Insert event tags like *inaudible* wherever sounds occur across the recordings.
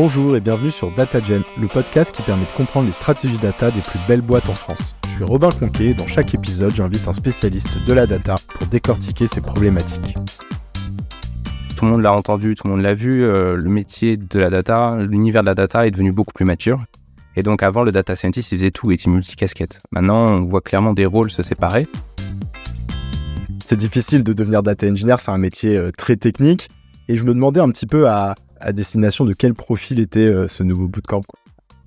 Bonjour et bienvenue sur DataGen, le podcast qui permet de comprendre les stratégies data des plus belles boîtes en France. Je suis Robin Conquet et dans chaque épisode, j'invite un spécialiste de la data pour décortiquer ces problématiques. Tout le monde l'a entendu, tout le monde l'a vu, euh, le métier de la data, l'univers de la data est devenu beaucoup plus mature. Et donc avant, le data scientist, il faisait tout, il était multicasquette. Maintenant, on voit clairement des rôles se séparer. C'est difficile de devenir data engineer, c'est un métier euh, très technique. Et je me demandais un petit peu à, à destination de quel profil était euh, ce nouveau bootcamp?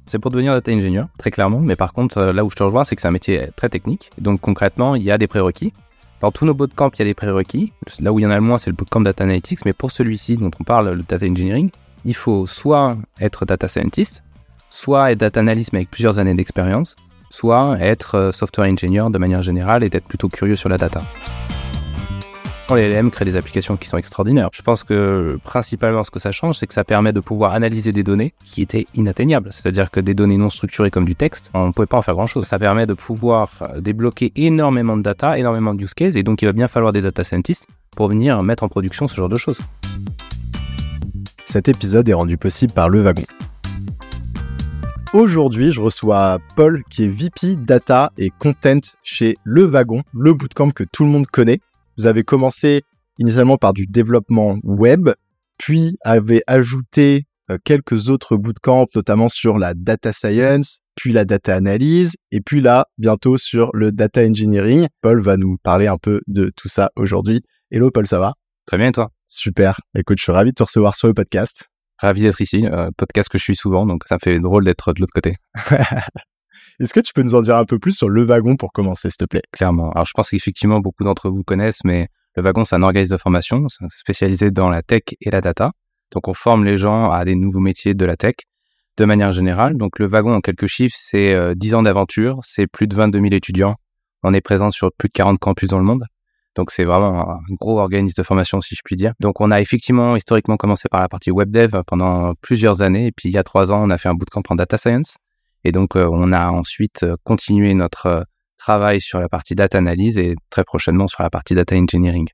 C'est pour devenir data engineer, très clairement. Mais par contre, euh, là où je te rejoins, c'est que c'est un métier très technique. Donc concrètement, il y a des prérequis. Dans tous nos bootcamps, il y a des prérequis. Là où il y en a le moins, c'est le bootcamp data analytics. Mais pour celui-ci dont on parle, le data engineering, il faut soit être data scientist, soit être data analyst mais avec plusieurs années d'expérience, soit être euh, software engineer de manière générale et d'être plutôt curieux sur la data. Les LLM créent des applications qui sont extraordinaires. Je pense que principalement ce que ça change, c'est que ça permet de pouvoir analyser des données qui étaient inatteignables. C'est-à-dire que des données non structurées comme du texte, on ne pouvait pas en faire grand-chose. Ça permet de pouvoir débloquer énormément de data, énormément de use cases, et donc il va bien falloir des data scientists pour venir mettre en production ce genre de choses. Cet épisode est rendu possible par Le Wagon. Aujourd'hui, je reçois Paul qui est VP Data et Content chez Le Wagon, le bootcamp que tout le monde connaît. Vous avez commencé initialement par du développement web, puis avez ajouté euh, quelques autres bootcamps, notamment sur la data science, puis la data analyse, et puis là, bientôt sur le data engineering. Paul va nous parler un peu de tout ça aujourd'hui. Hello Paul, ça va? Très bien, et toi? Super. Écoute, je suis ravi de te recevoir sur le podcast. Ravi d'être ici, euh, podcast que je suis souvent, donc ça me fait drôle d'être de l'autre côté. *laughs* Est-ce que tu peux nous en dire un peu plus sur Le Wagon pour commencer, s'il te plaît? Clairement. Alors, je pense qu'effectivement, beaucoup d'entre vous connaissent, mais Le Wagon, c'est un organisme de formation spécialisé dans la tech et la data. Donc, on forme les gens à des nouveaux métiers de la tech de manière générale. Donc, Le Wagon, en quelques chiffres, c'est euh, 10 ans d'aventure, c'est plus de 22 000 étudiants. On est présent sur plus de 40 campus dans le monde. Donc c'est vraiment un gros organisme de formation, si je puis dire. Donc on a effectivement historiquement commencé par la partie web dev pendant plusieurs années, et puis il y a trois ans, on a fait un bootcamp en data science. Et donc euh, on a ensuite euh, continué notre euh, travail sur la partie data analyse et très prochainement sur la partie data engineering.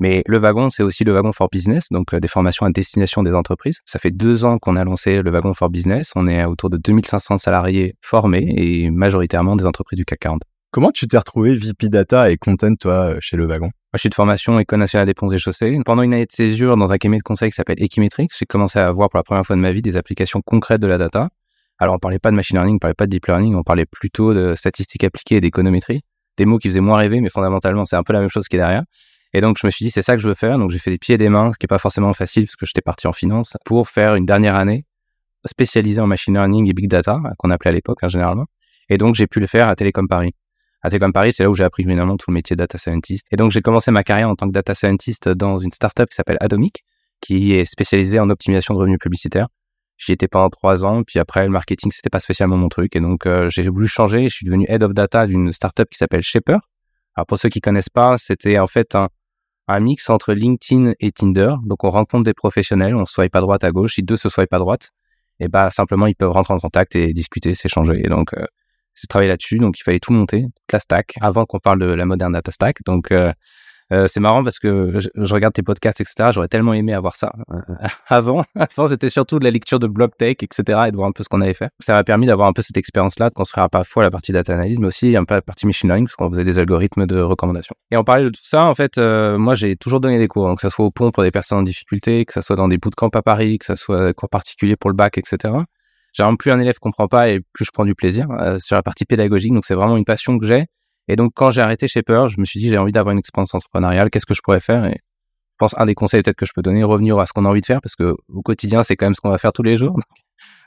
Mais le wagon, c'est aussi le wagon for business, donc des formations à destination des entreprises. Ça fait deux ans qu'on a lancé le wagon for business. On est autour de 2500 salariés formés et majoritairement des entreprises du CAC 40. Comment tu t'es retrouvé VP Data et Content, toi, chez Le Wagon? Moi, je suis de formation École nationale des ponts et chaussées. Pendant une année de césure dans un cabinet de conseil qui s'appelle Equimetrics, j'ai commencé à voir pour la première fois de ma vie des applications concrètes de la data. Alors, on parlait pas de machine learning, on parlait pas de deep learning, on parlait plutôt de statistiques appliquées et d'économétrie. Des mots qui faisaient moins rêver, mais fondamentalement, c'est un peu la même chose qui est derrière. Et donc, je me suis dit, c'est ça que je veux faire. Donc, j'ai fait des pieds et des mains, ce qui est pas forcément facile parce que j'étais parti en finance pour faire une dernière année spécialisée en machine learning et big data, qu'on appelait à l'époque, hein, généralement. Et donc, j'ai pu le faire à Télécom Paris à Télécom Paris, c'est là où j'ai appris finalement tout le métier de data scientist. Et donc j'ai commencé ma carrière en tant que data scientist dans une startup qui s'appelle Atomic, qui est spécialisée en optimisation de revenus publicitaires. J'y étais pendant trois ans, puis après le marketing c'était pas spécialement mon truc, et donc euh, j'ai voulu changer. Je suis devenu head of data d'une startup qui s'appelle Shaper. Alors pour ceux qui connaissent pas, c'était en fait un, un mix entre LinkedIn et Tinder. Donc on rencontre des professionnels, on swipe à droite à gauche. Si deux se swipe à droite, et bah simplement ils peuvent rentrer en contact et discuter, s'échanger. Et donc euh, j'ai travaillé là-dessus, donc il fallait tout monter, toute la stack, avant qu'on parle de la moderne data stack. Donc euh, euh, c'est marrant parce que je, regarde tes podcasts, etc. J'aurais tellement aimé avoir ça euh, *laughs* avant. avant, c'était surtout de la lecture de blog tech, etc. et de voir un peu ce qu'on avait fait. Ça m'a permis d'avoir un peu cette expérience-là, de construire parfois la partie data analyse, mais aussi un peu la partie machine learning, parce qu'on faisait des algorithmes de recommandation. Et on parlait de tout ça, en fait, euh, moi j'ai toujours donné des cours, donc que ça soit au pont pour des personnes en difficulté, que ça soit dans des bootcamps à Paris, que ça soit des cours particuliers pour le bac, etc genre plus un élève comprend pas et plus je prends du plaisir euh, sur la partie pédagogique. Donc c'est vraiment une passion que j'ai. Et donc quand j'ai arrêté chez je me suis dit j'ai envie d'avoir une expérience entrepreneuriale. Qu'est-ce que je pourrais faire? Et je pense un des conseils peut-être que je peux donner, revenir à ce qu'on a envie de faire parce que au quotidien c'est quand même ce qu'on va faire tous les jours.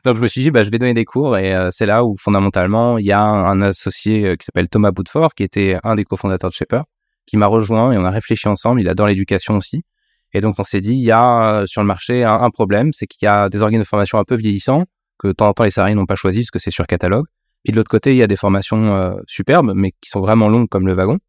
Donc *laughs* je me suis dit bah je vais donner des cours et euh, c'est là où fondamentalement il y a un, associé euh, qui s'appelle Thomas Boutfort qui était un des cofondateurs de Shaper qui m'a rejoint et on a réfléchi ensemble. Il adore l'éducation aussi. Et donc on s'est dit il y a sur le marché un, un problème, c'est qu'il y a des organes de formation un peu vieillissants que de temps en temps les salariés n'ont pas choisi parce que c'est sur catalogue. Puis de l'autre côté, il y a des formations euh, superbes, mais qui sont vraiment longues comme le wagon.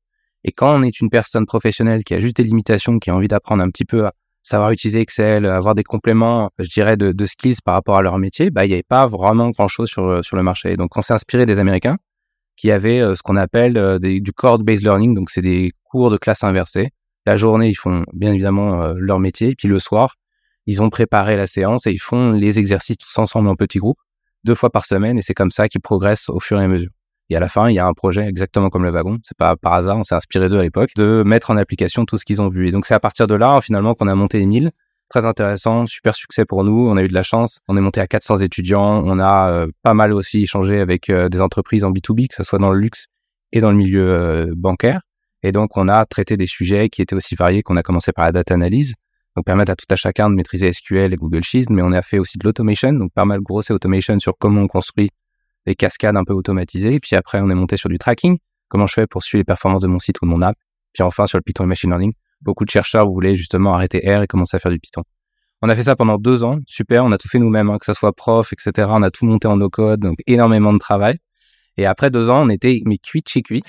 Et quand on est une personne professionnelle qui a juste des limitations, qui a envie d'apprendre un petit peu à savoir utiliser Excel, avoir des compléments, je dirais, de, skills par rapport à leur métier, bah, il n'y avait pas vraiment grand-chose sur, sur le marché. Donc, on s'est inspiré des Américains qui avaient euh, ce qu'on appelle euh, du core-based learning. Donc, c'est des cours de classe inversée. La journée, ils font bien évidemment leur métier. Puis le soir, ils ont préparé la séance et ils font les exercices tous ensemble en petits groupes, deux fois par semaine, et c'est comme ça qu'ils progressent au fur et à mesure. Et à la fin, il y a un projet exactement comme le wagon. C'est pas par hasard, on s'est inspiré d'eux à l'époque, de mettre en application tout ce qu'ils ont vu. Et donc c'est à partir de là, finalement, qu'on a monté Emile. Très intéressant, super succès pour nous. On a eu de la chance. On est monté à 400 étudiants. On a euh, pas mal aussi échangé avec euh, des entreprises en B2B, que ce soit dans le luxe et dans le milieu euh, bancaire. Et donc, on a traité des sujets qui étaient aussi variés qu'on a commencé par la data analyse, donc permettre à tout à chacun de maîtriser SQL et Google Sheets, mais on a fait aussi de l'automation, donc pas mal grosse automation sur comment on construit les cascades un peu automatisées. Et puis après, on est monté sur du tracking, comment je fais pour suivre les performances de mon site ou de mon app. Puis enfin, sur le Python et Machine Learning, beaucoup de chercheurs voulaient justement arrêter R et commencer à faire du Python. On a fait ça pendant deux ans, super, on a tout fait nous-mêmes, hein, que ce soit prof, etc. On a tout monté en no-code, donc énormément de travail. Et après deux ans, on était mais cuit chez cuit.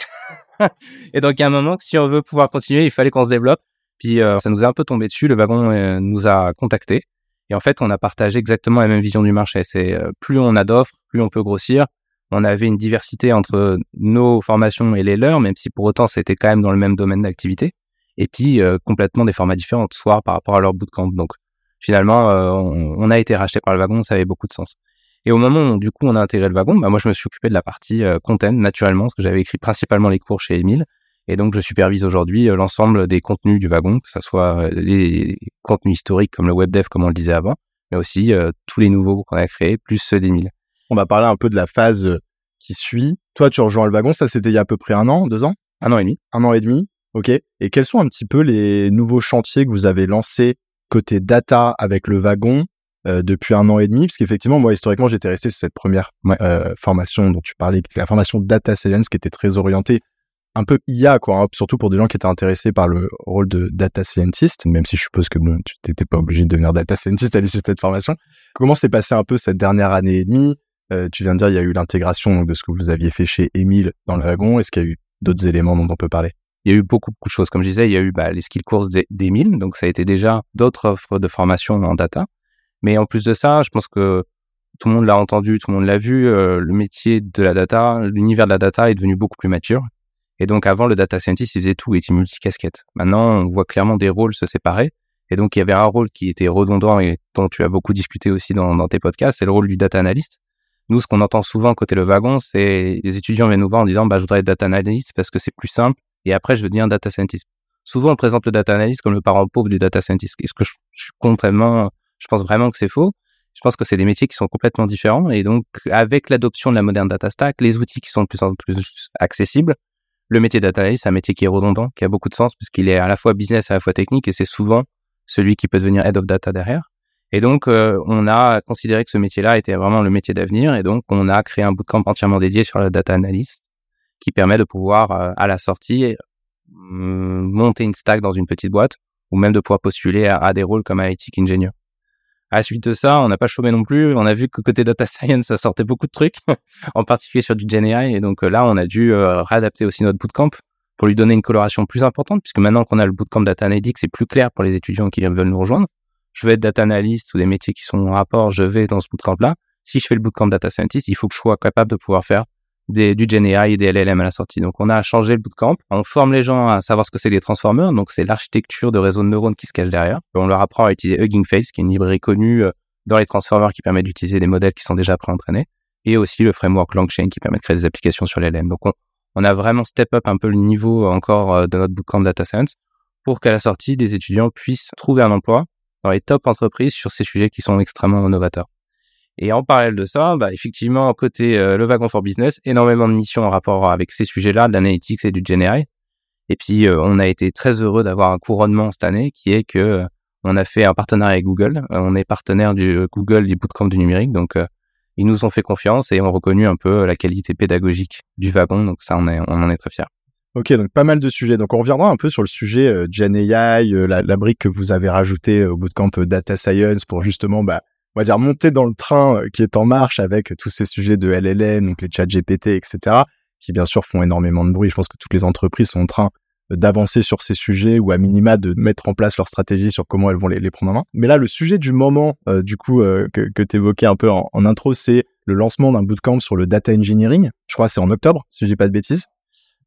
*laughs* et donc, il y a un moment que si on veut pouvoir continuer, il fallait qu'on se développe. Puis, euh, ça nous est un peu tombé dessus. Le wagon euh, nous a contactés. Et en fait, on a partagé exactement la même vision du marché. C'est euh, plus on a d'offres, plus on peut grossir. On avait une diversité entre nos formations et les leurs, même si pour autant, c'était quand même dans le même domaine d'activité. Et puis, complètement des formats différents, soit par rapport à leur bootcamp. Donc, finalement, on, on, a été racheté par le wagon. Ça avait beaucoup de sens. Et au moment où du coup on a intégré le wagon, bah moi je me suis occupé de la partie euh, content naturellement, parce que j'avais écrit principalement les cours chez Emile. Et donc je supervise aujourd'hui euh, l'ensemble des contenus du wagon, que ce soit euh, les contenus historiques comme le web dev comme on le disait avant, mais aussi tous les nouveaux qu'on a créés, plus ceux d'Emile. On va parler un peu de la phase qui suit. Toi tu rejoins le wagon, ça c'était il y a à peu près un an, deux ans? Un an et demi. Un an et demi, ok. Et quels sont un petit peu les nouveaux chantiers que vous avez lancés côté data avec le wagon euh, depuis un an et demi, parce qu'effectivement, moi, historiquement, j'étais resté sur cette première euh, formation dont tu parlais, la formation Data Science, qui était très orientée un peu IA, quoi, hein, surtout pour des gens qui étaient intéressés par le rôle de data scientist, même si je suppose que tu n'étais pas obligé de devenir data scientist à l'issue de cette formation. Comment s'est passé un peu cette dernière année et demie? Euh, Tu viens de dire, il y a eu l'intégration de ce que vous aviez fait chez Emile dans le wagon. Est-ce qu'il y a eu d'autres éléments dont on peut parler? Il y a eu beaucoup, beaucoup de choses. Comme je disais, il y a eu bah, les skill courses d'Emile, donc ça a été déjà d'autres offres de formation en data. Mais en plus de ça, je pense que tout le monde l'a entendu, tout le monde l'a vu, euh, le métier de la data, l'univers de la data est devenu beaucoup plus mature. Et donc avant, le data scientist, il faisait tout, il était multicasquette. Maintenant, on voit clairement des rôles se séparer. Et donc, il y avait un rôle qui était redondant et dont tu as beaucoup discuté aussi dans, dans tes podcasts, c'est le rôle du data analyst. Nous, ce qu'on entend souvent côté le wagon, c'est les étudiants viennent nous voir en disant, bah, je voudrais être data analyst parce que c'est plus simple et après, je veux devenir data scientist. Souvent, on présente le data analyst comme le parent pauvre du data scientist. Est-ce que je, suis complètement je pense vraiment que c'est faux. Je pense que c'est des métiers qui sont complètement différents. Et donc, avec l'adoption de la moderne data stack, les outils qui sont de plus en plus accessibles, le métier data analyst, c'est un métier qui est redondant, qui a beaucoup de sens, puisqu'il est à la fois business, à la fois technique, et c'est souvent celui qui peut devenir head of data derrière. Et donc, euh, on a considéré que ce métier-là était vraiment le métier d'avenir, et donc on a créé un bootcamp entièrement dédié sur la data analyst, qui permet de pouvoir, euh, à la sortie, monter une stack dans une petite boîte, ou même de pouvoir postuler à, des rôles comme IT engineer. À la suite de ça, on n'a pas chômé non plus. On a vu que côté data science, ça sortait beaucoup de trucs, *laughs* en particulier sur du GenAI. Et donc euh, là, on a dû euh, réadapter aussi notre bootcamp pour lui donner une coloration plus importante, puisque maintenant qu'on a le bootcamp data analytics, c'est plus clair pour les étudiants qui veulent nous rejoindre. Je veux être data analyst ou des métiers qui sont en rapport, je vais dans ce bootcamp-là. Si je fais le bootcamp data scientist, il faut que je sois capable de pouvoir faire des, du GenAI et des LLM à la sortie. Donc on a changé le bootcamp, on forme les gens à savoir ce que c'est les transformers, donc c'est l'architecture de réseaux de neurones qui se cache derrière. On leur apprend à utiliser Hugging Face, qui est une librairie connue euh, dans les transformers qui permet d'utiliser des modèles qui sont déjà pré-entraînés, et aussi le framework LangChain qui permet de créer des applications sur les LLM. Donc on, on a vraiment step up un peu le niveau encore euh, de notre bootcamp data science pour qu'à la sortie, des étudiants puissent trouver un emploi dans les top entreprises sur ces sujets qui sont extrêmement novateurs. Et en parallèle de ça, bah, effectivement, côté euh, le wagon for business, énormément de missions en rapport avec ces sujets-là, de l'analytics et du GenAI. Et puis, euh, on a été très heureux d'avoir un couronnement cette année, qui est que euh, on a fait un partenariat avec Google. on est partenaire du Google du bootcamp du numérique, donc ils nous ont fait confiance et ont reconnu un peu la qualité pédagogique du wagon. Donc ça, on, est, on en est très fiers. Ok, donc pas mal de sujets. Donc on reviendra un peu sur le sujet euh, GenAI, la, la, brique que vous avez rajoutée au bootcamp Data Science pour justement bah, on va dire, monter dans le train euh, qui est en marche avec tous ces sujets de LLN, donc les chats GPT, etc., qui bien sûr font énormément de bruit. Je pense que toutes les entreprises sont en train d'avancer sur ces sujets ou à minima de mettre en place leur stratégie sur comment elles vont les, prendre en main. Mais là, le sujet du moment, euh, du coup, euh, que, que tu évoquais un peu en, intro, c'est le lancement d'un bootcamp sur le data engineering. Je crois que c'est en octobre, si je dis pas de bêtises.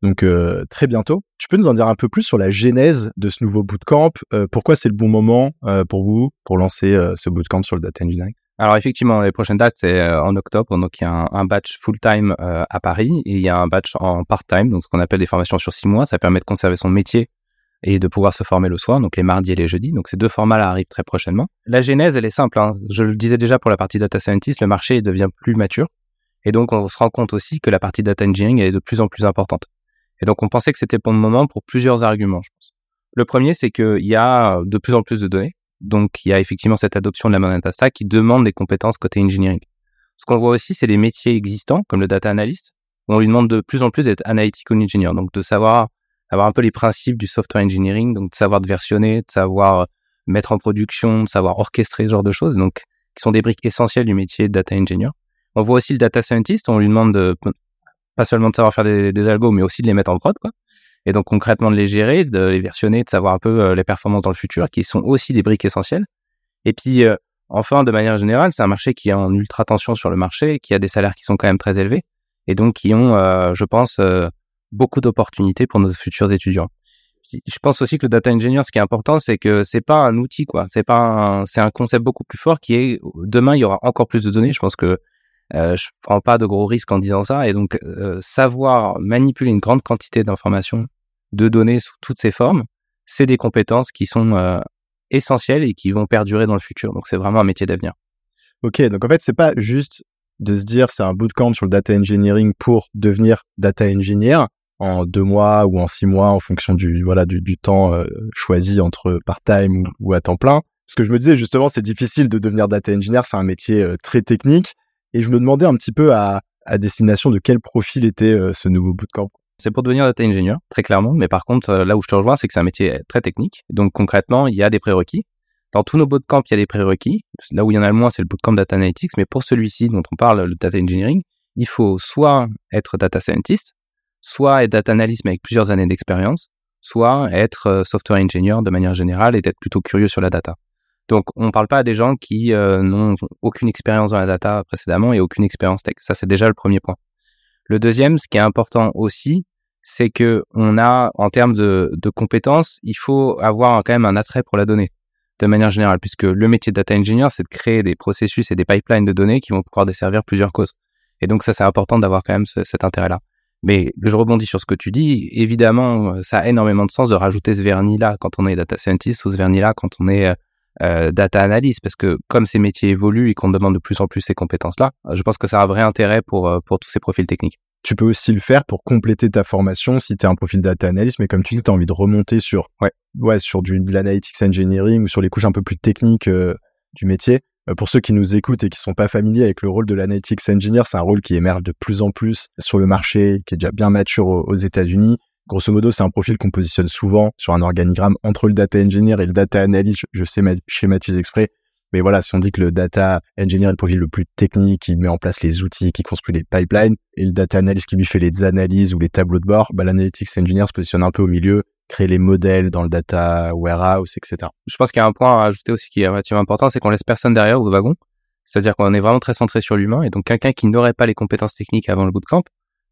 Donc euh, très bientôt. Tu peux nous en dire un peu plus sur la genèse de ce nouveau bootcamp? Euh, Pourquoi c'est le bon moment euh, pour vous pour lancer ce bootcamp sur le data engineering? Alors effectivement, les prochaines dates, c'est en octobre. Donc il y a un, batch full-time à Paris et il y a un batch en part-time, donc ce qu'on appelle des formations sur six mois. Ça permet de conserver son métier et de pouvoir se former le soir, donc les mardis et les jeudis. Donc ces deux formats-là arrivent très prochainement. La genèse, elle est simple. Hein. Je le disais déjà pour la partie data scientist, le marché devient plus mature. Et donc on se rend compte aussi que la partie data engineering est de plus en plus importante. Et donc on pensait que c'était pour le moment pour plusieurs arguments, je pense. Le premier, c'est qu'il y a de plus en plus de données. Donc il y a effectivement cette adoption de la stack qui demande des compétences côté engineering. Ce qu'on voit aussi, c'est des métiers existants, comme le data analyst, où on lui demande de plus en plus d'être analytique ou engineer. Donc de savoir avoir un peu les principes du software engineering, donc de savoir de versionner, de savoir mettre en production, de savoir orchestrer ce genre de choses, donc qui sont des briques essentielles du métier de data engineer. On voit aussi le data scientist, on lui demande de, pas seulement de savoir faire des, algos, mais aussi de les mettre en prod, quoi. Et donc concrètement de les gérer, de les versionner, de savoir un peu euh, les performances dans le futur, qui sont aussi des briques essentielles. Et puis euh, enfin, de manière générale, c'est un marché qui est en ultra tension sur le marché, qui a des salaires qui sont quand même très élevés, et donc qui ont, euh, je pense, beaucoup d'opportunités pour nos futurs étudiants. Je pense aussi que le data engineer, ce qui est important, c'est que c'est pas un outil, quoi. C'est pas c'est un concept beaucoup plus fort qui est demain, il y aura encore plus de données. Je pense que euh, je prends pas de gros risques en disant ça. Et donc, euh, savoir manipuler une grande quantité d'informations, de données sous toutes ces formes, c'est des compétences qui sont euh, essentielles et qui vont perdurer dans le futur. Donc, c'est vraiment un métier d'avenir. Ok, donc en fait, c'est pas juste de se dire c'est un bootcamp sur le data engineering pour devenir data engineer en deux mois ou en six mois en fonction du voilà du, du temps euh, choisi entre part-time ou, à temps plein. Ce que je me disais justement, c'est difficile de devenir data engineer, c'est un métier euh, très technique. Et je me demandais un petit peu à, destination de quel profil était euh, ce nouveau bootcamp. C'est pour devenir data engineer, très clairement. Mais par contre, là où je te rejoins, c'est que c'est un métier très technique. Donc concrètement, il y a des prérequis. Dans tous nos bootcamps, il y a des prérequis. Là où il y en a le moins, c'est le bootcamp data analytics. Mais pour celui-ci dont on parle, le data engineering, il faut soit être data scientist, soit être data analyst avec plusieurs années d'expérience, soit être euh, software engineer de manière générale et d'être plutôt curieux sur la data. Donc, on ne parle pas à des gens qui euh, n'ont aucune expérience dans la data précédemment et aucune expérience tech. Ça, c'est déjà le premier point. Le deuxième, ce qui est important aussi, c'est que on a, en termes de, de compétences, il faut avoir quand même un attrait pour la donnée de manière générale, puisque le métier de data engineer, c'est de créer des processus et des pipelines de données qui vont pouvoir desservir plusieurs causes. Et donc ça, c'est important d'avoir quand même cet intérêt-là. Mais je rebondis sur ce que tu dis. Évidemment, ça a énormément de sens de rajouter ce vernis-là quand on est data scientist ou ce vernis-là quand on est euh, data analyst, parce que comme ces métiers évoluent et qu'on demande de plus en plus ces compétences-là, je pense que ça a un vrai intérêt pour, euh, pour tous ces profils techniques. Tu peux aussi le faire pour compléter ta formation si tu es un profil data analyst, mais comme tu dis, tu as envie de remonter sur, ouais. Ouais, sur du, de l'analytics engineering ou sur les couches un peu plus techniques euh, du métier. Euh, pour ceux qui nous écoutent et qui sont pas familiers avec le rôle de l'analytics engineer, c'est un rôle qui émerge de plus en plus sur le marché, qui est déjà bien mature aux, États-Unis. Grosso modo, c'est un profil qu'on positionne souvent sur un organigramme entre le data engineer et le data analyst. Je, sais schématise exprès. Mais voilà, si on dit que le data engineer est le profil le plus technique, qui met en place les outils, qui construit les pipelines, et le data analyst qui lui fait les analyses ou les tableaux de bord, bah, l'analytics engineer se positionne un peu au milieu, créer les modèles dans le data warehouse, etc. Je pense qu'il y a un point à ajouter aussi qui est relativement important, c'est qu'on laisse personne derrière au wagon. C'est-à-dire qu'on est vraiment très centré sur l'humain. Et donc, quelqu'un qui n'aurait pas les compétences techniques avant le bootcamp,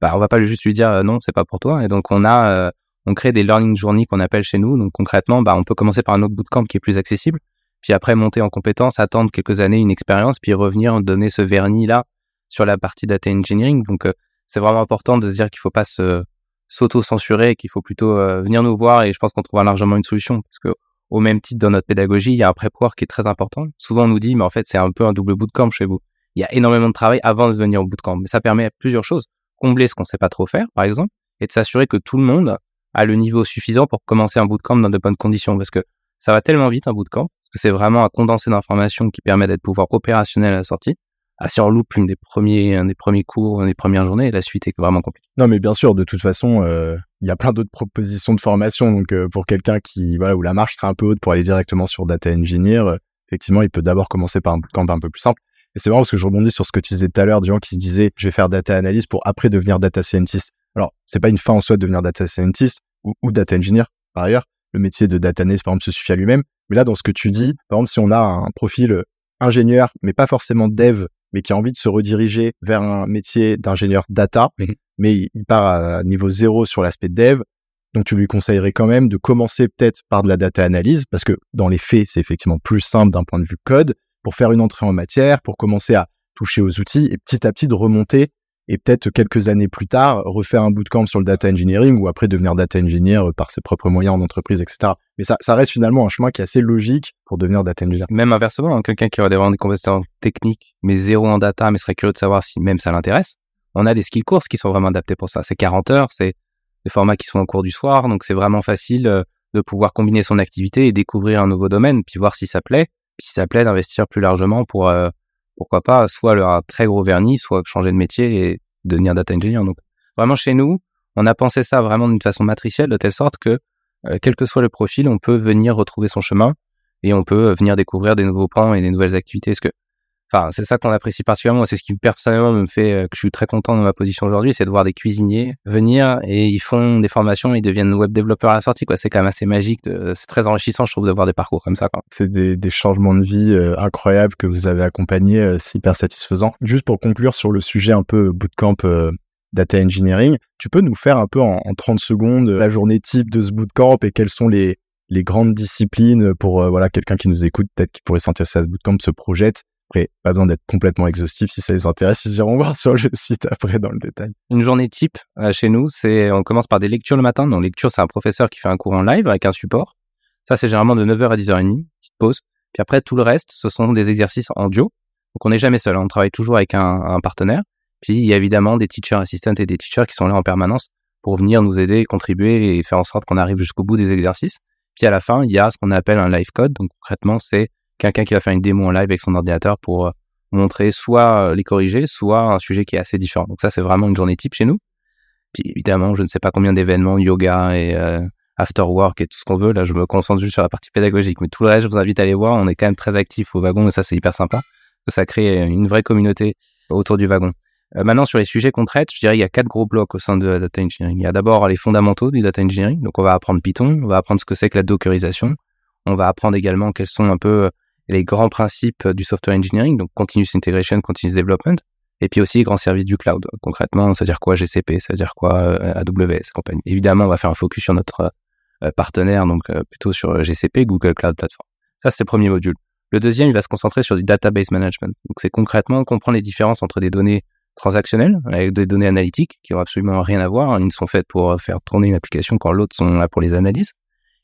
bah, on va pas juste lui dire euh, non, c'est pas pour toi. Et donc, on a, euh, on crée des learning journeys qu'on appelle chez nous. Donc, concrètement, bah, on peut commencer par un autre bootcamp qui est plus accessible. Puis après, monter en compétences, attendre quelques années, une expérience, puis revenir donner ce vernis là sur la partie data engineering. Donc, euh, c'est vraiment important de se dire qu'il faut pas se, s'auto-censurer qu'il faut plutôt euh, venir nous voir et je pense qu'on trouvera largement une solution parce que au même titre dans notre pédagogie, il y a un work qui est très important. Souvent on nous dit mais en fait c'est un peu un double bootcamp chez vous. Il y a énormément de travail avant de venir au bootcamp, mais ça permet plusieurs choses, combler ce qu'on sait pas trop faire par exemple et de s'assurer que tout le monde a le niveau suffisant pour commencer un bootcamp dans de bonnes conditions parce que ça va tellement vite un bootcamp parce que c'est vraiment un condensé d'informations qui permet d'être pouvoir opérationnel à la sortie ah, si on loupe une des premiers, un des premiers cours, une des premières journées, la suite est vraiment compliquée. Non, mais bien sûr, de toute façon, euh, il y a plein d'autres propositions de formation. Donc, euh, pour quelqu'un qui, voilà, où la marche sera un peu haute pour aller directement sur data engineer, euh, effectivement, il peut d'abord commencer par un camp un peu plus simple. Et c'est marrant parce que je rebondis sur ce que tu disais tout à l'heure, des gens qui se disaient, je vais faire data analyst pour après devenir data scientist. Alors, c'est pas une fin en soi de devenir data scientist ou, ou data engineer, par ailleurs. Le métier de data analyst, par exemple, se suffit à lui-même. Mais là, dans ce que tu dis, par exemple, si on a un profil ingénieur, mais pas forcément dev mais qui a envie de se rediriger vers un métier d'ingénieur data, Mhm. mais il il part à niveau zéro sur l'aspect dev. Donc, tu lui conseillerais quand même de commencer peut-être par de la data analyse, parce que dans les faits, c'est effectivement plus simple d'un point de vue code, pour faire une entrée en matière, pour commencer à toucher aux outils, et petit à petit de remonter, et peut-être quelques années plus tard, refaire un bootcamp sur le data engineering, ou après devenir data engineer euh, par ses propres moyens en entreprise, etc. Mais ça, reste finalement un chemin qui est assez logique pour devenir data engineer. Même inversement, hein, quelqu'un qui aurait des compétences techniques, mais zéro en data, mais serait curieux de savoir si même ça l'intéresse. On a des skill courses qui sont vraiment adaptés pour ça. C'est 40 heures, c'est des formats qui sont en cours du soir, donc c'est vraiment facile euh, de pouvoir combiner son activité et découvrir un nouveau domaine, puis voir si ça plaît, si ça plaît d'investir plus largement pour, euh, pourquoi pas, soit le, un très gros vernis, soit changer de métier et devenir data engineer. Donc vraiment chez nous, on a pensé ça vraiment d'une façon matricielle, de telle sorte que, euh, quel que soit le profil, on peut venir retrouver son chemin et on peut euh, venir découvrir des nouveaux pans et des nouvelles activités. Enfin, c'est ça qu'on apprécie particulièrement. C'est ce qui personnellement me fait euh, que je suis très content de ma position aujourd'hui, c'est de voir des cuisiniers venir et ils font des formations, ils deviennent web développeurs à la sortie. Quoi, c'est quand même assez magique. de- C'est très enrichissant, je trouve, de voir des parcours comme ça. C'est des, des changements de vie euh, incroyables que vous avez accompagnés, euh, c'est hyper satisfaisant. Juste pour conclure sur le sujet un peu bootcamp euh, data engineering, tu peux nous faire un peu en, en 30 secondes la journée type de ce bootcamp et quelles sont les, les grandes disciplines pour euh, voilà quelqu'un qui nous écoute, peut-être qui pourrait s'intéresser à ce bootcamp, se projette. Après, pas besoin d'être complètement exhaustif. Si ça les intéresse, ils iront *laughs* voir sur le site après dans le détail. Une journée type euh, chez nous, c'est on commence par des lectures le matin. Donc lecture, c'est un professeur qui fait un cours en live avec un support. Ça, c'est généralement de 9h à 10h30, petite pause. Puis après, tout le reste, ce sont des exercices en duo. Donc on n'est jamais seul, hein. on travaille toujours avec un, partenaire. Puis il y a évidemment des teacher assistants et des teachers qui sont là en permanence pour venir nous aider, contribuer et faire en sorte qu'on arrive jusqu'au bout des exercices. Puis à la fin, il y a ce qu'on appelle un live code. Donc concrètement, c'est quelqu'un qui va faire une démo en live avec son ordinateur pour euh, montrer soit euh, les corriger, soit un sujet qui est assez différent. Donc ça, c'est vraiment une journée type chez nous. Puis évidemment, je ne sais pas combien d'événements, yoga et euh, after work et tout ce qu'on veut. Là, je me concentre juste sur la partie pédagogique. Mais tout le reste, je vous invite à aller voir. On est quand même très actifs au wagon et ça, c'est hyper sympa. Ça crée une vraie communauté autour du wagon. Euh, maintenant, sur les sujets qu'on traite, je dirais il y a quatre gros blocs au sein de la data engineering. Il y a d'abord les fondamentaux du data engineering. Donc, on va apprendre Python, on va apprendre ce que c'est que la dockerisation. On va apprendre également quels sont un peu les grands principes du software engineering, donc continuous integration, continuous development, et puis aussi les grands services du cloud. Concrètement, ça veut dire quoi GCP, ça veut dire quoi euh, AWS compagnie. Évidemment, on va faire un focus sur notre euh, partenaire, donc euh, plutôt sur GCP, Google Cloud Platform. Ça, c'est le premier module. Le deuxième, il va se concentrer sur du database management. Donc, c'est concrètement comprendre les différences entre des données transactionnelles avec des données analytiques qui ont absolument rien à voir. Une sont faites pour faire tourner une application quand l'autre sont là pour les analyses.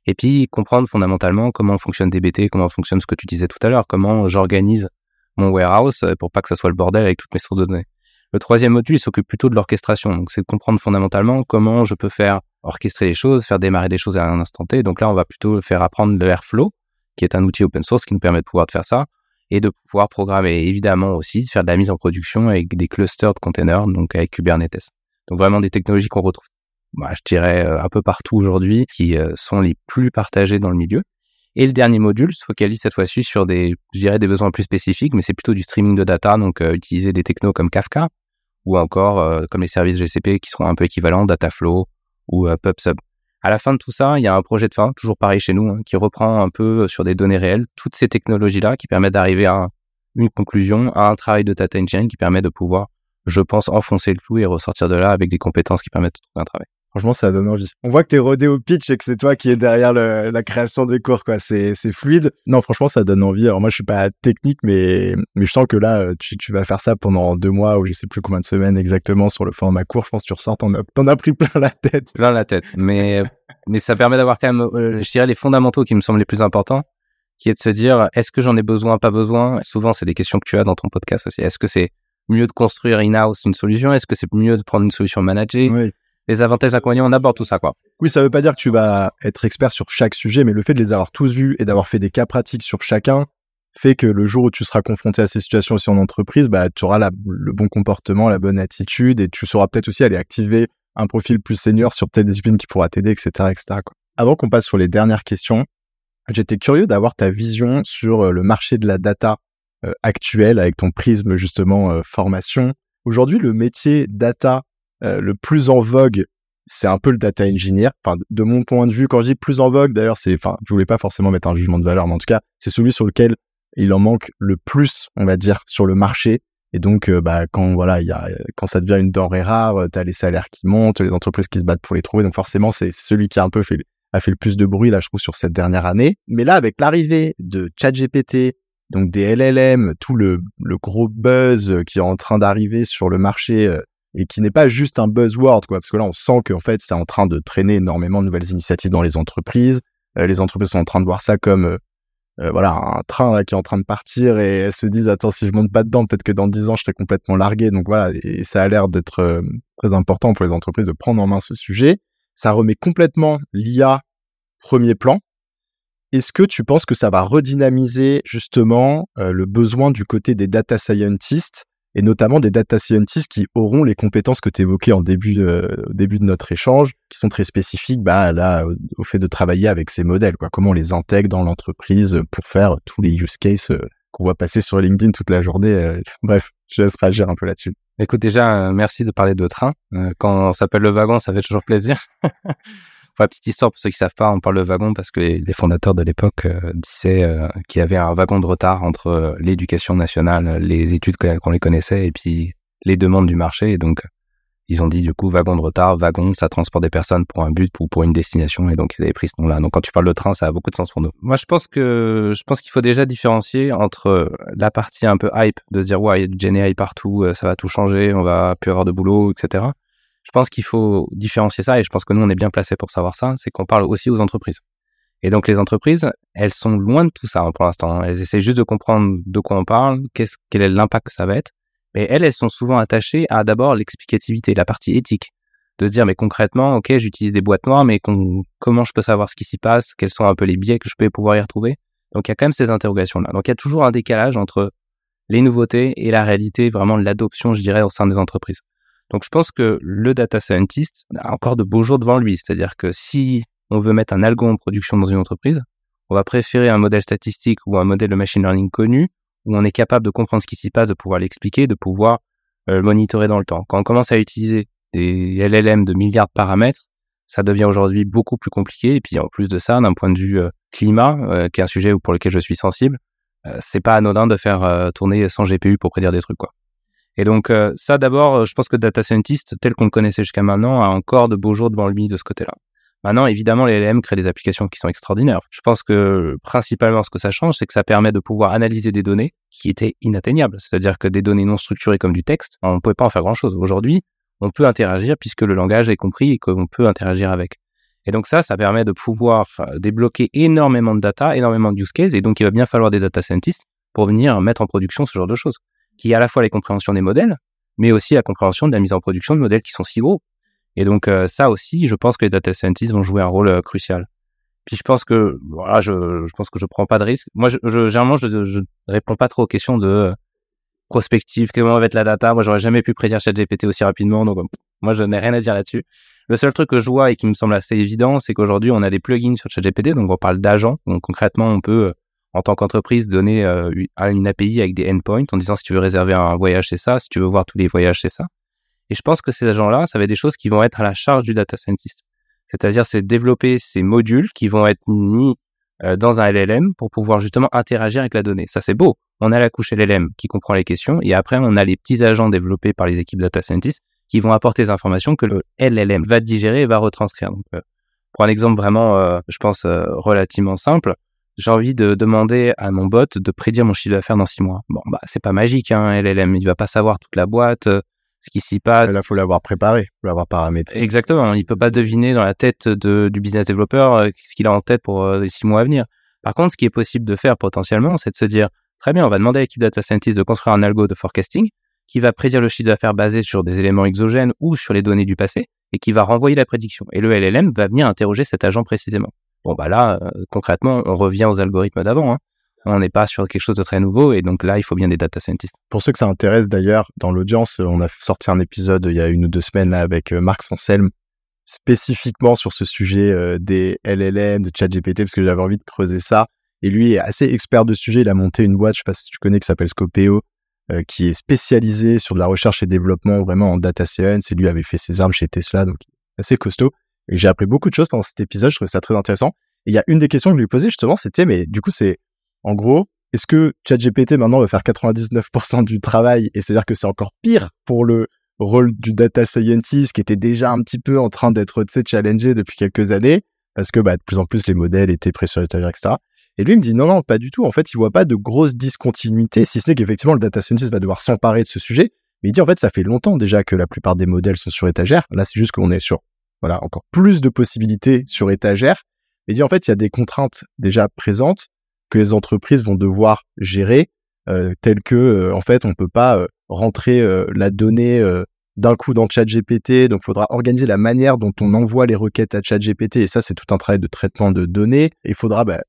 Et puis comprendre fondamentalement comment fonctionne DBT, comment fonctionne ce que tu disais tout à l'heure, comment j'organise mon warehouse pour pas que ça soit le bordel avec toutes mes sources de données. Le troisième module, il s'occupe plutôt de l'orchestration. Donc, c'est de comprendre fondamentalement comment je peux faire orchestrer les choses, faire démarrer des choses à un instant T. Donc là, on va plutôt faire apprendre le Airflow, qui est un outil open source qui nous permet de pouvoir faire ça et de pouvoir programmer évidemment aussi, faire de la mise en production avec des clusters de containers, donc avec Kubernetes. Donc vraiment des technologies qu'on retrouve, bah, je dirais, euh, un peu partout aujourd'hui, qui euh, sont les plus partagées dans le milieu. Et le dernier module se focalise cette fois-ci sur des, je dirais, des besoins plus spécifiques, mais c'est plutôt du streaming de data, donc euh, utiliser des technos comme Kafka ou encore euh, comme les services GCP qui seront un peu équivalents, Dataflow ou euh, PubSub. À la fin de tout ça, il y a un projet de fin, toujours pareil chez nous, hein, qui reprend un peu sur des données réelles toutes ces technologies-là qui permettent d'arriver à une conclusion, à un travail de data engineering qui permet de pouvoir, je pense, enfoncer le clou et ressortir de là avec des compétences qui permettent de trouver un travail. Franchement, ça donne envie. On voit que t'es rodé au pitch et que c'est toi qui es derrière le, la création des cours, quoi. C'est, fluide. Non, franchement, ça donne envie. Alors moi, je suis pas technique, mais, mais je sens que là, euh, tu, tu vas faire ça pendant deux mois ou je sais plus combien de semaines exactement sur le format court. Je pense que tu ressors, t'en as, t'en as pris plein la tête. Plein la tête. Mais, *laughs* mais ça permet d'avoir quand même, euh, je dirais, les fondamentaux qui me semblent les plus importants, qui est de se dire, est-ce que j'en ai besoin, pas besoin? Souvent, c'est des questions que tu as dans ton podcast aussi. Est-ce que c'est mieux de construire in-house une solution? Est-ce que c'est mieux de prendre une solution managée? Oui. Les avantages, inconvénients, on aborde tout ça, quoi. Oui, ça veut pas dire que tu vas être expert sur chaque sujet, mais le fait de les avoir tous vus et d'avoir fait des cas pratiques sur chacun fait que le jour où tu seras confronté à ces situations aussi en entreprise, bah, tu auras le bon comportement, la bonne attitude et tu sauras peut-être aussi aller activer un profil plus senior sur telle discipline qui pourra t'aider, etc., etc. quoi. Avant qu'on passe sur les dernières questions, j'étais curieux d'avoir ta vision sur euh, le marché de la data euh, actuel avec ton prisme justement euh, formation. Aujourd'hui, le métier data euh, le plus en vogue, c'est un peu le data engineer. Enfin, de mon point de vue, quand je dis plus en vogue, d'ailleurs, c'est, enfin, je voulais pas forcément mettre un jugement de valeur, mais en tout cas, c'est celui sur lequel il en manque le plus, on va dire, sur le marché. Et donc, bah, quand voilà, il y a, quand ça devient une denrée rare, tu as les salaires qui montent, les entreprises qui se battent pour les trouver. Donc forcément, c'est celui qui a un peu fait a fait le plus de bruit là, je trouve, sur cette dernière année. Mais là, avec l'arrivée de ChatGPT, donc des LLM, tout le, le gros buzz qui est en train d'arriver sur le marché et qui n'est pas juste un buzzword, quoi, parce que là, on sent qu'en fait, c'est en train de traîner énormément de nouvelles initiatives dans les entreprises. les entreprises sont en train de voir ça comme euh, voilà, un train là, qui est en train de partir et elles se disent attends si je monte pas dedans peut-être que dans dix ans je serai complètement largué. Donc voilà et ça a l'air d'être euh, très important pour les entreprises de prendre en main ce sujet. Ça remet complètement l'IA premier plan. Est-ce que tu penses que ça va redynamiser justement euh, le besoin du côté des data scientists et notamment des data scientists qui auront les compétences que tu évoquais en début de, au début de notre échange, qui sont très spécifiques bah, là, au, fait de travailler avec ces modèles, quoi. comment on les intègre dans l'entreprise pour faire tous les use cases euh, qu'on voit passer sur LinkedIn toute la journée. Euh. bref, je laisse réagir un peu là-dessus. Écoute, déjà, euh, merci de parler de train. quand on s'appelle le wagon, ça fait toujours plaisir. *laughs* Pour la petite histoire, pour ceux qui savent pas, on parle de wagon parce que les, fondateurs de l'époque euh, disaient euh, qu'il y avait un wagon de retard entre euh, l'éducation nationale, les études qu'on les connaissait et puis les demandes du marché. Et donc, ils ont dit du coup wagon de retard, wagon, ça transporte des personnes pour un but ou pour une destination. Et donc, ils avaient pris ce nom-là. Donc, quand tu parles de train, ça a beaucoup de sens pour nous. Moi, je pense que je pense qu'il faut déjà différencier entre la partie un peu hype de se dire ouais, il y a du GNI partout, ça va tout changer, on va plus avoir de boulot, etc je pense qu'il faut différencier ça et je pense que nous, on est bien placé pour savoir ça, c'est qu'on parle aussi aux entreprises. Et donc les entreprises, elles sont loin de tout ça hein, pour l'instant. Hein. Elles essaient juste de comprendre de quoi on parle, qu'est-ce, quel est l'impact que ça va être. Mais elles, elles sont souvent attachées à d'abord l'explicativité, la partie éthique. De se dire, mais concrètement, ok, j'utilise des boîtes noires, mais comment je peux savoir ce qui s'y passe, quels sont un peu les biais que je peux pouvoir y retrouver? Donc il y a quand même ces interrogations-là. Donc il y a toujours un décalage entre les nouveautés et la réalité, vraiment l'adoption, je dirais, au sein des entreprises. Donc je pense que le data scientist a encore de beaux jours devant lui. C'est-à-dire que si on veut mettre un algo en production dans une entreprise, on va préférer un modèle statistique ou un modèle de machine learning connu où on est capable de comprendre ce qui s'y passe, de pouvoir l'expliquer, de pouvoir euh, le monitorer dans le temps. Quand on commence à utiliser des LLM de milliards de paramètres, ça devient aujourd'hui beaucoup plus compliqué. Et puis en plus de ça, d'un point de vue euh, climat, euh, qui est un sujet pour lequel je suis sensible, c'est pas anodin de faire tourner sans GPU pour prédire des trucs quoi. Et donc euh, ça d'abord, euh, je pense que data scientist tel qu'on le connaissait jusqu'à maintenant a encore de beaux jours devant lui de ce côté-là. Maintenant, évidemment, les LLM créent des applications qui sont extraordinaires. Je pense que principalement ce que ça change, c'est que ça permet de pouvoir analyser des données qui étaient inatteignables. C'est-à-dire que des données non structurées comme du texte, on ne pouvait pas en faire grand-chose. Aujourd'hui, on peut interagir puisque le langage est compris et qu'on peut interagir avec. Et donc ça, ça permet de pouvoir débloquer énormément de data, énormément de use cases, et donc il va bien falloir des data scientists pour venir mettre en production ce genre de choses qui est à la fois les compréhensions des modèles, mais aussi la compréhension de la mise en production de modèles qui sont si gros. Et donc euh, ça aussi, je pense que les data scientists vont jouer un rôle euh, crucial. Puis je pense que voilà, je, je, pense que je prends pas de risque. Moi, je, je généralement, je, je réponds pas trop aux questions de euh, prospective, comment va être la data. Moi, j'aurais jamais pu prédire ChatGPT aussi rapidement, donc moi, je n'ai rien à dire là-dessus. Le seul truc que je vois et qui me semble assez évident, c'est qu'aujourd'hui, on a des plugins sur ChatGPT, donc on parle d'agents. Donc concrètement, on peut en tant qu'entreprise, donner euh, une API avec des endpoints en disant si tu veux réserver un voyage, c'est ça, si tu veux voir tous les voyages, c'est ça. Et je pense que ces agents-là, ça va être des choses qui vont être à la charge du data scientist. C'est-à-dire, c'est développer ces modules qui vont être mis euh, dans un LLM pour pouvoir justement interagir avec la donnée. Ça, c'est beau. On a la couche LLM qui comprend les questions et après, on a les petits agents développés par les équipes data scientists qui vont apporter des informations que le LLM va digérer et va retranscrire. Euh, pour un exemple vraiment, je pense, relativement simple, j'ai envie de demander à mon bot de prédire mon chiffre d'affaires dans six mois. Bon, bah, c'est pas magique, hein, LLM. Il va pas savoir toute la boite, euh, ce qui s'y passe. Là, faut l'avoir préparé, faut l'avoir paramétré. Exactement. Il peut pas deviner dans la tête de, du business développeur euh, ce qu'il a en tête pour euh, les six mois à venir. Par contre, ce qui est possible de faire potentiellement, c'est de se dire, très bien, on va demander à l'équipe data scientist de construire un algo de forecasting qui va prédire le chiffre d'affaires basé sur des éléments exogènes ou sur les données du passé et qui va renvoyer la prédiction. Et le LLM va venir interroger cet agent précisément. Bon, bah là, euh, concrètement, on revient aux algorithmes d'avant. Hein. On n'est pas sur quelque chose de très nouveau et donc là, il faut bien des data scientists. Pour ceux que ça intéresse d'ailleurs, dans l'audience, on a sorti un épisode il y a une ou deux semaines là avec euh, Marc Sanselme spécifiquement sur ce sujet euh, des LLM, de ChatGPT, parce que j'avais envie de creuser ça. Et lui est assez expert de sujet. Il a monté une boîte, je sais pas si tu connais, qui s'appelle Scopeo, qui est spécialisée sur de la recherche et développement vraiment en data science. Et lui avait fait ses armes chez Tesla, donc assez costaud. J'ai appris beaucoup de choses pendant cet épisode. Je trouvais ça très intéressant. Et il y a une des questions que je lui posais justement, c'était, mais du coup, c'est en gros, est-ce que ChatGPT maintenant va faire 99% du travail et c'est-à-dire que c'est encore pire pour le rôle du data scientist qui était déjà un petit peu en train d'être challengé depuis quelques années parce que bah, de plus en plus les modèles étaient pris sur l'étagère, etc. Et lui il me dit non, non, pas du tout. En fait, il voit pas de grosse discontinuité, si ce n'est qu'effectivement le data scientist va devoir s'emparer de ce sujet. Mais il dit en fait, ça fait longtemps déjà que la plupart des modèles sont sur étagère. Là, c'est juste qu'on est sur voilà encore plus de possibilités sur étagère. Il dit en fait, il y a des contraintes déjà présentes que les entreprises vont devoir gérer, euh, telles que euh, en fait, on peut pas euh, rentrer euh, la donnée d'un coup dans ChatGPT, donc il faudra organiser la manière dont on envoie les requêtes à ChatGPT, et ça c'est tout un travail de traitement de données. Il faudra bah,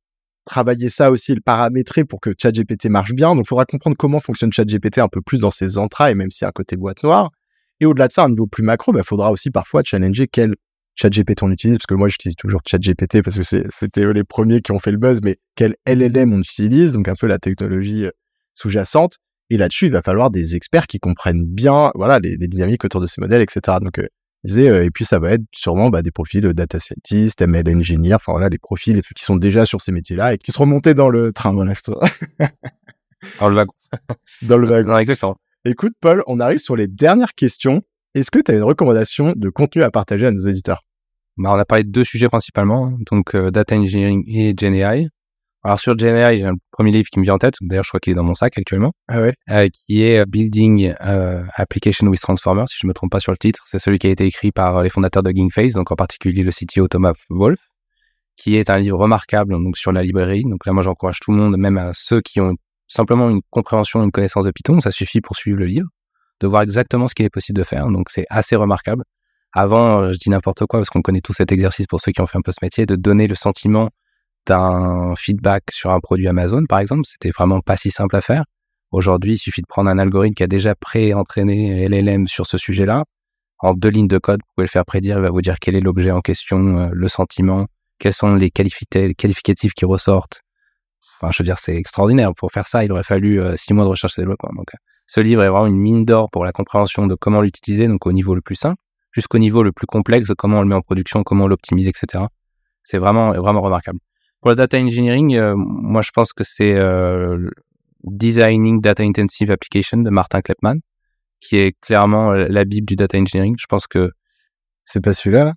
travailler ça aussi, le paramétrer pour que ChatGPT marche bien. Donc il faudra comprendre comment fonctionne ChatGPT un peu plus dans ses entrailles, même s'il y a un côté boîte noire. Et au-delà de ça, un niveau plus macro, il bah, faudra aussi parfois challenger quel ChatGPT on utilise, parce que moi j'utilise toujours ChatGPT parce que c'était les premiers qui ont fait le buzz, mais quel LLM on utilise, donc un peu la technologie euh, sous-jacente. Et là-dessus, il va falloir des experts qui comprennent bien, voilà, les, dynamiques autour de ces modèles, etc. Donc, euh, euh, et puis ça va être sûrement bah, des profils de data scientist, ML engineer, enfin voilà, les profils qui sont déjà sur ces métiers-là et qui seront montés dans le train. Voilà, dans le wagon. dans le *laughs* wagon. Écoute, Paul, on arrive sur les dernières questions. Est-ce que tu as une recommandation de contenu à partager à nos auditeurs? Bah, On a parlé de deux sujets principalement, donc euh, data engineering et GenAI. Alors sur GenAI, j'ai un premier livre qui me vient en tête, d'ailleurs je crois qu'il est dans mon sac actuellement, ah ouais? euh, qui est euh, Building uh, Application with Transformers, si je me trompe pas sur le titre. C'est celui qui a été écrit par euh, les fondateurs de Gingface, donc en particulier le CTO Thomas Wolf, qui est un livre remarquable donc sur la librairie. Donc là, moi j'encourage tout le monde, même à ceux qui ont simplement une compréhension, une connaissance de Python, ça suffit pour suivre le livre, de voir exactement ce qu'il est possible de faire. Donc c'est assez remarquable. Avant, je dis n'importe quoi parce qu'on connaît tout cet exercice pour ceux qui ont fait un peu ce métier, de donner le sentiment un feedback sur un produit Amazon, par exemple, c'était vraiment pas si simple à faire. Aujourd'hui, il suffit de prendre un algorithme qui a déjà pré-entraîné LLM sur ce sujet-là. En deux lignes de code, vous pouvez le faire prédire. Il va vous dire quel est l'objet en question, euh, le sentiment, quels sont les qualificatifs qui ressortent. Enfin, je veux dire, c'est extraordinaire. Pour faire ça, il aurait fallu euh, six mois de recherche et développement. Donc, euh, ce livre est vraiment une mine d'or pour la compréhension de comment l'utiliser, donc au niveau le plus simple, jusqu'au niveau le plus complexe, de comment on le met en production, comment on l'optimise, etc. C'est vraiment, vraiment remarquable. Pour le data engineering, euh, moi je pense que c'est euh, Designing Data Intensive Application de Martin Klepman, qui est clairement euh, la bible du data engineering. Je pense que c'est pas celui-là.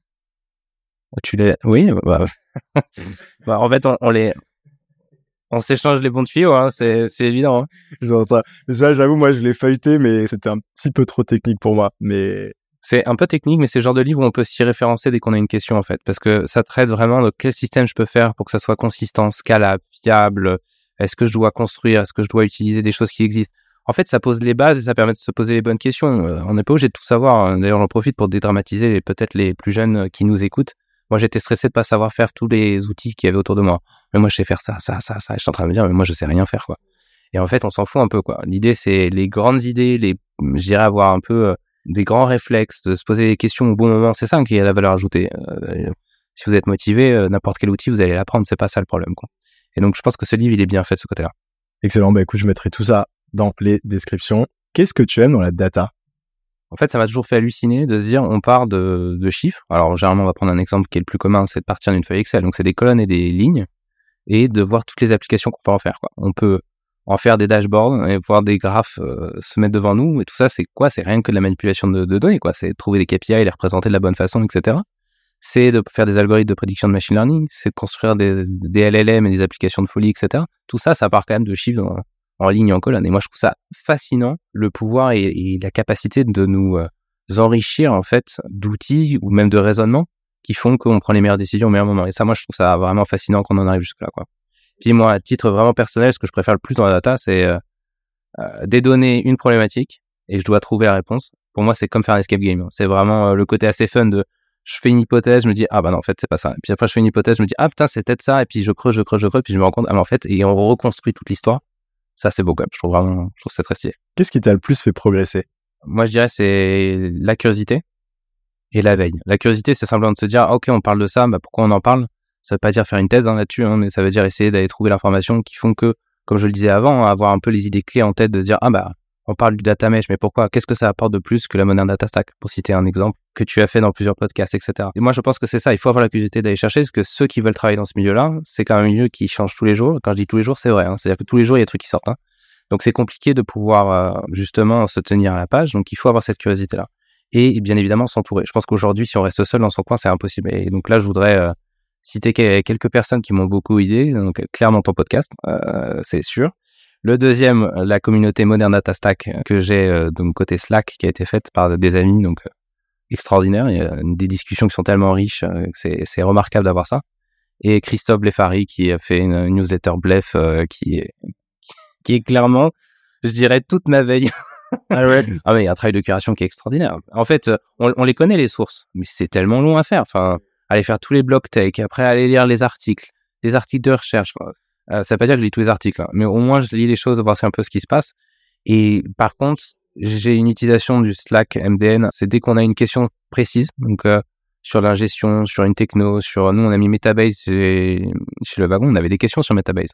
Tu l'as Oui. Bah... *laughs* bah, en fait, on, on les on s'échange les bons tuyaux, hein, c'est, c'est évident. Hein. *laughs* Mais ça, j'avoue, moi, je l'ai feuilleté, mais c'était un petit peu trop technique pour moi. Mais c'est un peu technique, mais c'est le genre de livre où on peut s'y référencer dès qu'on a une question, en fait, parce que ça traite vraiment de quel système je peux faire pour que ça soit consistant, scalable, fiable. Est-ce que je dois construire? Est-ce que je dois utiliser des choses qui existent? En fait, ça pose les bases et ça permet de se poser les bonnes questions. Euh, on n'est pas obligé de tout savoir. D'ailleurs, j'en profite pour dédramatiser peut-être les plus jeunes qui nous écoutent. Moi, j'étais stressé de pas savoir faire tous les outils qu'il y avait autour de moi. Mais moi, je sais faire ça, ça, ça, ça. je suis en train de me dire, mais moi, je sais rien faire, quoi. Et en fait, on s'en fout un peu, quoi. L'idée, c'est les grandes idées, les, j'irais avoir un peu euh, des grands réflexes, de se poser des questions au bon moment. C'est ça qui a la valeur ajoutée. Euh, si vous êtes motivé, euh, n'importe quel outil, vous allez l'apprendre. C'est pas ça le problème. Quoi. Et donc, je pense que ce livre, il est bien fait de ce côté-là. Excellent. Bah, écoute, je mettrai tout ça dans les descriptions. Qu'est-ce que tu aimes dans la data? En fait, ça m'a toujours fait halluciner de se dire, on part de, chiffres. Alors, généralement, on va prendre un exemple qui est le plus commun, c'est de partir d'une feuille Excel. Donc, c'est des colonnes et des lignes et de voir toutes les applications qu'on peut en faire. On peut en faire des dashboards et voir des graphes euh, se mettre devant nous. Et tout ça, c'est quoi? C'est rien que de la manipulation de, données, quoi. C'est trouver des KPI, les représenter de la bonne façon, etc. C'est de faire des algorithmes de prédiction de machine learning, c'est de construire des, des, LLM et des applications de folie, etc. Tout ça, ça part quand même de chiffres en, ligne en colonne. Et moi, je trouve ça fascinant, le pouvoir et, la capacité de nous euh, enrichir, en fait, d'outils ou même de raisonnements qui font qu'on prend les meilleures décisions au meilleur moment. Et ça, moi, je trouve ça vraiment fascinant qu'on en arrive jusque-là, quoi. Puis moi, à titre vraiment personnel, ce que je préfère le plus dans la data, c'est euh, euh, dédonner une problématique et je dois trouver la réponse. Pour moi, c'est comme faire un escape game. C'est vraiment euh, le côté assez fun de je fais une hypothèse, je me dis ah bah non en fait c'est pas ça. Et puis après je fais une hypothèse, je me dis ah putain c'est peut-être ça. Et puis je creuse, je creuse, je creuse, puis je me rends compte ah mais en fait et on reconstruit toute l'histoire. Ça c'est beau quand même. Je trouve vraiment, je trouve c'est très stylé. Qu'est-ce qui t'a le plus fait progresser? Moi je dirais c'est la curiosité et la veille. La curiosité c'est simplement de se dire ah, ok on parle de ça, bah pourquoi on en parle? Ça veut pas dire faire une thèse hein, là-dessus, hein, mais ça veut dire essayer d'aller trouver l'information qui font que, comme je le disais avant, avoir un peu les idées clés en tête de se dire ah bah on parle du data mesh, mais pourquoi? Qu'est-ce que ça apporte de plus que la moderne data stack? Pour citer un exemple, que tu as fait dans plusieurs podcasts, etc. Et moi, je pense que c'est ça. Il faut avoir la curiosité d'aller chercher, parce que ceux qui veulent travailler dans ce milieu-là, c'est quand même un milieu qui change tous les jours. Quand je dis tous les jours, c'est vrai. Hein. C'est-à-dire que tous les jours, il y a des trucs qui sortent. Hein. Donc, c'est compliqué de pouvoir euh, justement se tenir à la page. Donc, il faut avoir cette curiosité-là. Et bien évidemment, s'entourer. Je pense qu'aujourd'hui, si on reste seul dans son coin, c'est impossible. Et donc là, je voudrais euh, citer quelques personnes qui m'ont beaucoup aidé. Donc, clairement, ton podcast, euh, c'est sûr. Le deuxième, la communauté Modern Data Stack que j'ai euh, donc côté Slack qui a été faite par des amis donc euh, extraordinaires. Il y a des discussions qui sont tellement riches, euh, c'est, c'est remarquable d'avoir ça. Et Christophe Blefari qui a fait une newsletter Blef qui est qui est clairement, je dirais, toute ma veille. *laughs* ah ouais. ah mais il y a un travail de curation qui est extraordinaire. En fait, on, on les connaît les sources, mais c'est tellement long à faire. Enfin, aller faire tous les blogs tech, après aller lire les articles, les articles de recherche. Euh, ça veut pas dire que je lis tous les articles, hein, mais au moins je lis les choses, voir un peu ce qui se passe. Et par contre, j'ai une utilisation du Slack MDN. C'est dès qu'on a une question précise, donc euh, sur la gestion, sur une techno, sur nous on a mis Metabase chez, le wagon, on avait des questions sur Metabase.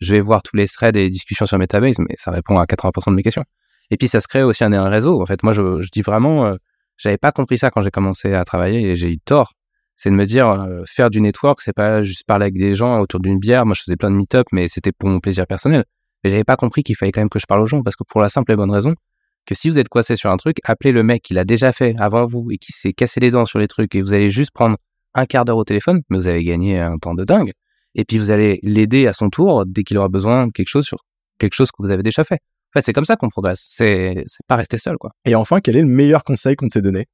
Je vais voir tous les threads et discussions sur Metabase, mais ça répond à 80% de mes questions. Et puis ça se crée aussi un, réseau. En fait, moi je, je dis vraiment, euh, j'avais pas compris ça quand j'ai commencé à travailler et j'ai eu tort c'est de me dire euh, faire du network, c'est pas juste parler avec des gens autour d'une bière. Moi, je faisais plein de meet-up, mais c'était pour mon plaisir personnel. Mais j'avais pas compris qu'il fallait quand même que je parle aux gens parce que pour la simple et bonne raison que si vous êtes coincé sur un truc, appelez le mec qui l'a déjà fait avant vous et qui s'est cassé les dents sur les trucs et vous allez juste prendre un quart d'heure au téléphone, mais vous avez gagné un temps de dingue. Et puis vous allez l'aider à son tour dès qu'il aura besoin de quelque chose sur quelque chose que vous avez déjà fait. En fait, c'est comme ça qu'on progresse. C'est, c'est pas rester seul, quoi. Et enfin, quel est le meilleur conseil qu'on t'ait donné?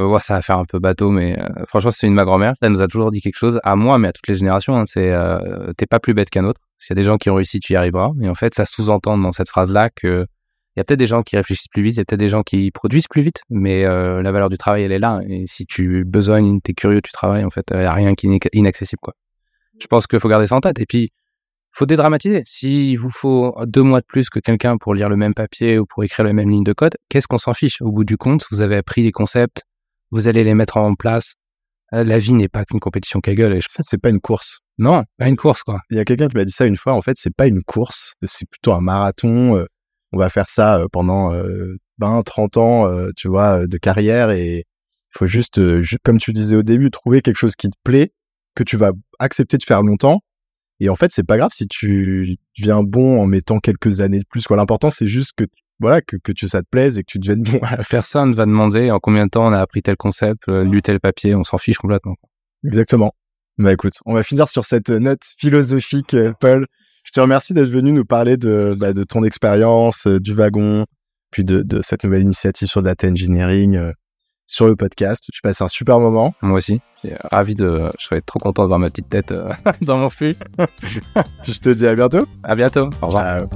Euh, ça va faire un peu bateau, mais euh, franchement, c'est une ma grand-mère. Elle nous a toujours dit quelque chose, à moi, mais à toutes les générations. Hein, c'est euh, t'es pas plus bête qu'un autre. S'il y a des gens qui ont réussi, tu y arriveras. Et en fait, ça sous-entend dans cette phrase-là que il y a peut-être des gens qui réfléchissent plus vite, il y a peut-être des gens qui produisent plus vite, mais la valeur du travail, elle est là. Et si tu besognes, t'es curieux, tu travailles, en fait, il n'y a rien qui est inaccessible, quoi. Je pense qu'il faut garder ça en tête. Et puis, faut dédramatiser. S'il vous faut deux mois de plus que quelqu'un pour lire le même papier ou pour écrire la même ligne de code, qu'est-ce qu'on s'en fiche? Au bout du compte, vous avez appris les concepts, vous allez les mettre en place. Euh, la vie n'est pas qu'une compétition gueule. Et je... En fait, c'est pas une course. Non, pas une course, quoi. Il y a quelqu'un qui m'a dit ça une fois. En fait, c'est pas une course. C'est plutôt un marathon. Euh, on va faire ça euh, pendant 20, 30 ans, tu vois, de carrière et il faut juste, comme tu disais au début, trouver quelque chose qui te plaît, que tu vas accepter de faire longtemps. Et en fait, c'est pas grave si tu deviens bon en mettant quelques années de plus. Quoi. L'important, c'est juste que voilà, que, que tu, ça te plaise et que tu deviennes bon. Personne va demander en combien de temps on a appris tel concept, euh, lu tel papier, on s'en fiche complètement. Exactement. Bah écoute, on va finir sur cette note philosophique, euh, Paul. Je te remercie d'être venu nous parler de, bah, de ton expérience, euh, du wagon, puis de, de, cette nouvelle initiative sur data engineering sur le podcast. Tu passes un super moment. Moi aussi. ravi de. Je serais trop content de voir ma petite tête *laughs* dans mon flux. je te dis à bientôt. À bientôt. Au revoir.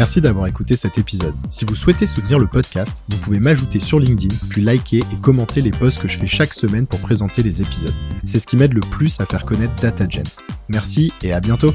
Merci d'avoir écouté cet épisode. Si vous souhaitez soutenir le podcast, vous pouvez m'ajouter sur LinkedIn, puis liker et commenter les posts que je fais chaque semaine pour présenter les épisodes. C'est ce qui m'aide le plus à faire connaître DataGen. Merci et à bientôt